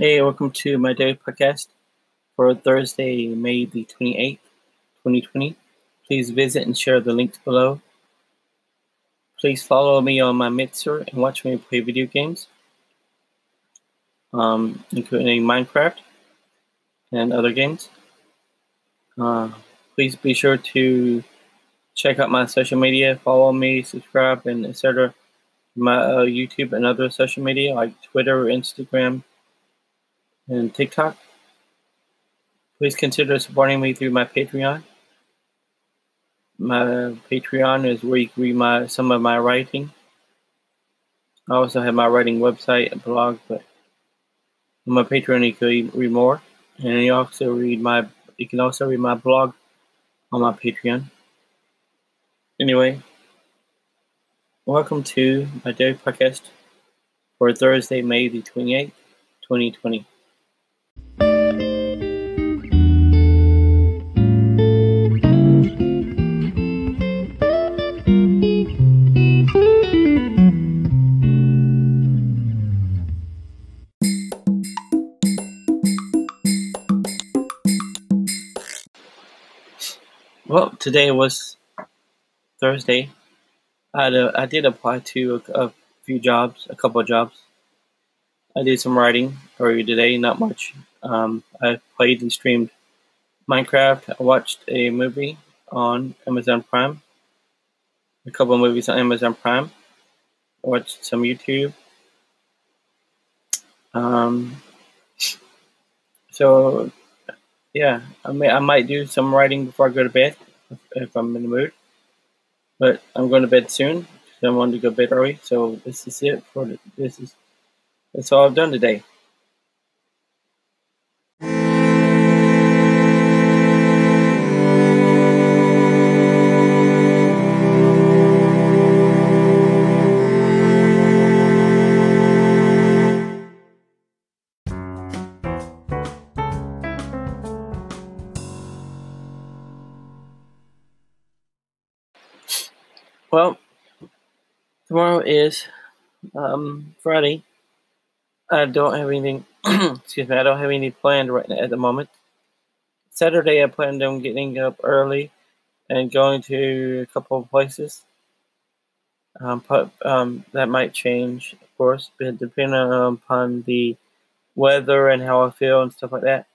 Hey, welcome to my daily podcast for Thursday, May the 28th, 2020. Please visit and share the links below. Please follow me on my Mixer and watch me play video games, um, including Minecraft and other games. Uh, please be sure to check out my social media, follow me, subscribe, and etc. My uh, YouTube and other social media like Twitter, Instagram, and TikTok. Please consider supporting me through my Patreon. My Patreon is where you can read my some of my writing. I also have my writing website and blog, but on my Patreon you can read more, and you also read my you can also read my blog on my Patreon. Anyway, welcome to my daily podcast for Thursday, May the 28th, 2020. Well, today was Thursday. I did apply to a, a few jobs, a couple of jobs. I did some writing earlier today, not much. Um, I played and streamed Minecraft. I watched a movie on Amazon Prime, a couple of movies on Amazon Prime. I watched some YouTube. Um, so yeah, I may I might do some writing before I go to bed if, if I'm in the mood. But I'm going to bed soon. So I wanted to go to bed early. So this is it for the, this is that's all I've done today. Well, tomorrow is um, Friday. I don't have anything. excuse me. I don't have any planned right now at the moment. Saturday, I planned on getting up early and going to a couple of places. Um, but, um, that might change, of course, but depending upon the weather and how I feel and stuff like that.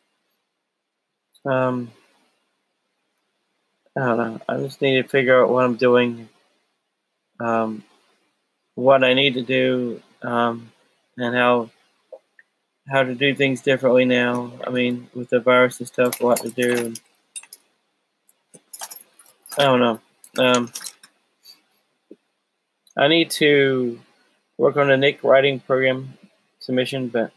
Um, I don't know. I just need to figure out what I'm doing um, what I need to do um, and how how to do things differently now. I mean, with the virus and stuff, what to do. And, I don't know. Um, I need to work on a Nick writing program submission, but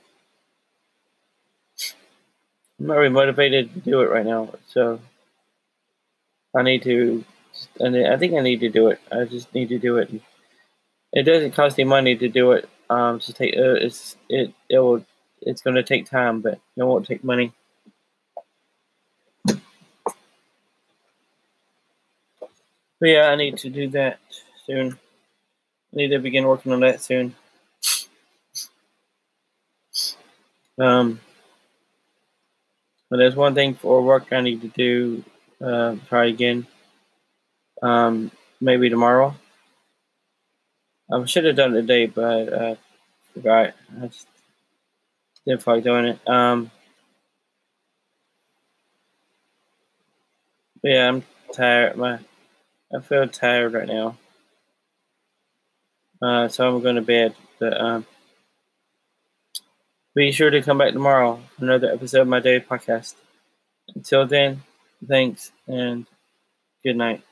I'm not really motivated to do it right now. So I need to and I think I need to do it. I just need to do it. It doesn't cost any money to do it. Um, to take uh, it's it it will it's going to take time, but it won't take money. But yeah, I need to do that soon. I need to begin working on that soon. Um, but there's one thing for work I need to do. Uh, try again. Um, maybe tomorrow. I should have done it today, but I uh, forgot. I just didn't feel like doing it. Um, yeah, I'm tired. My, I feel tired right now. Uh, so I'm going to bed. But um, be sure to come back tomorrow for another episode of my daily podcast. Until then, thanks and good night.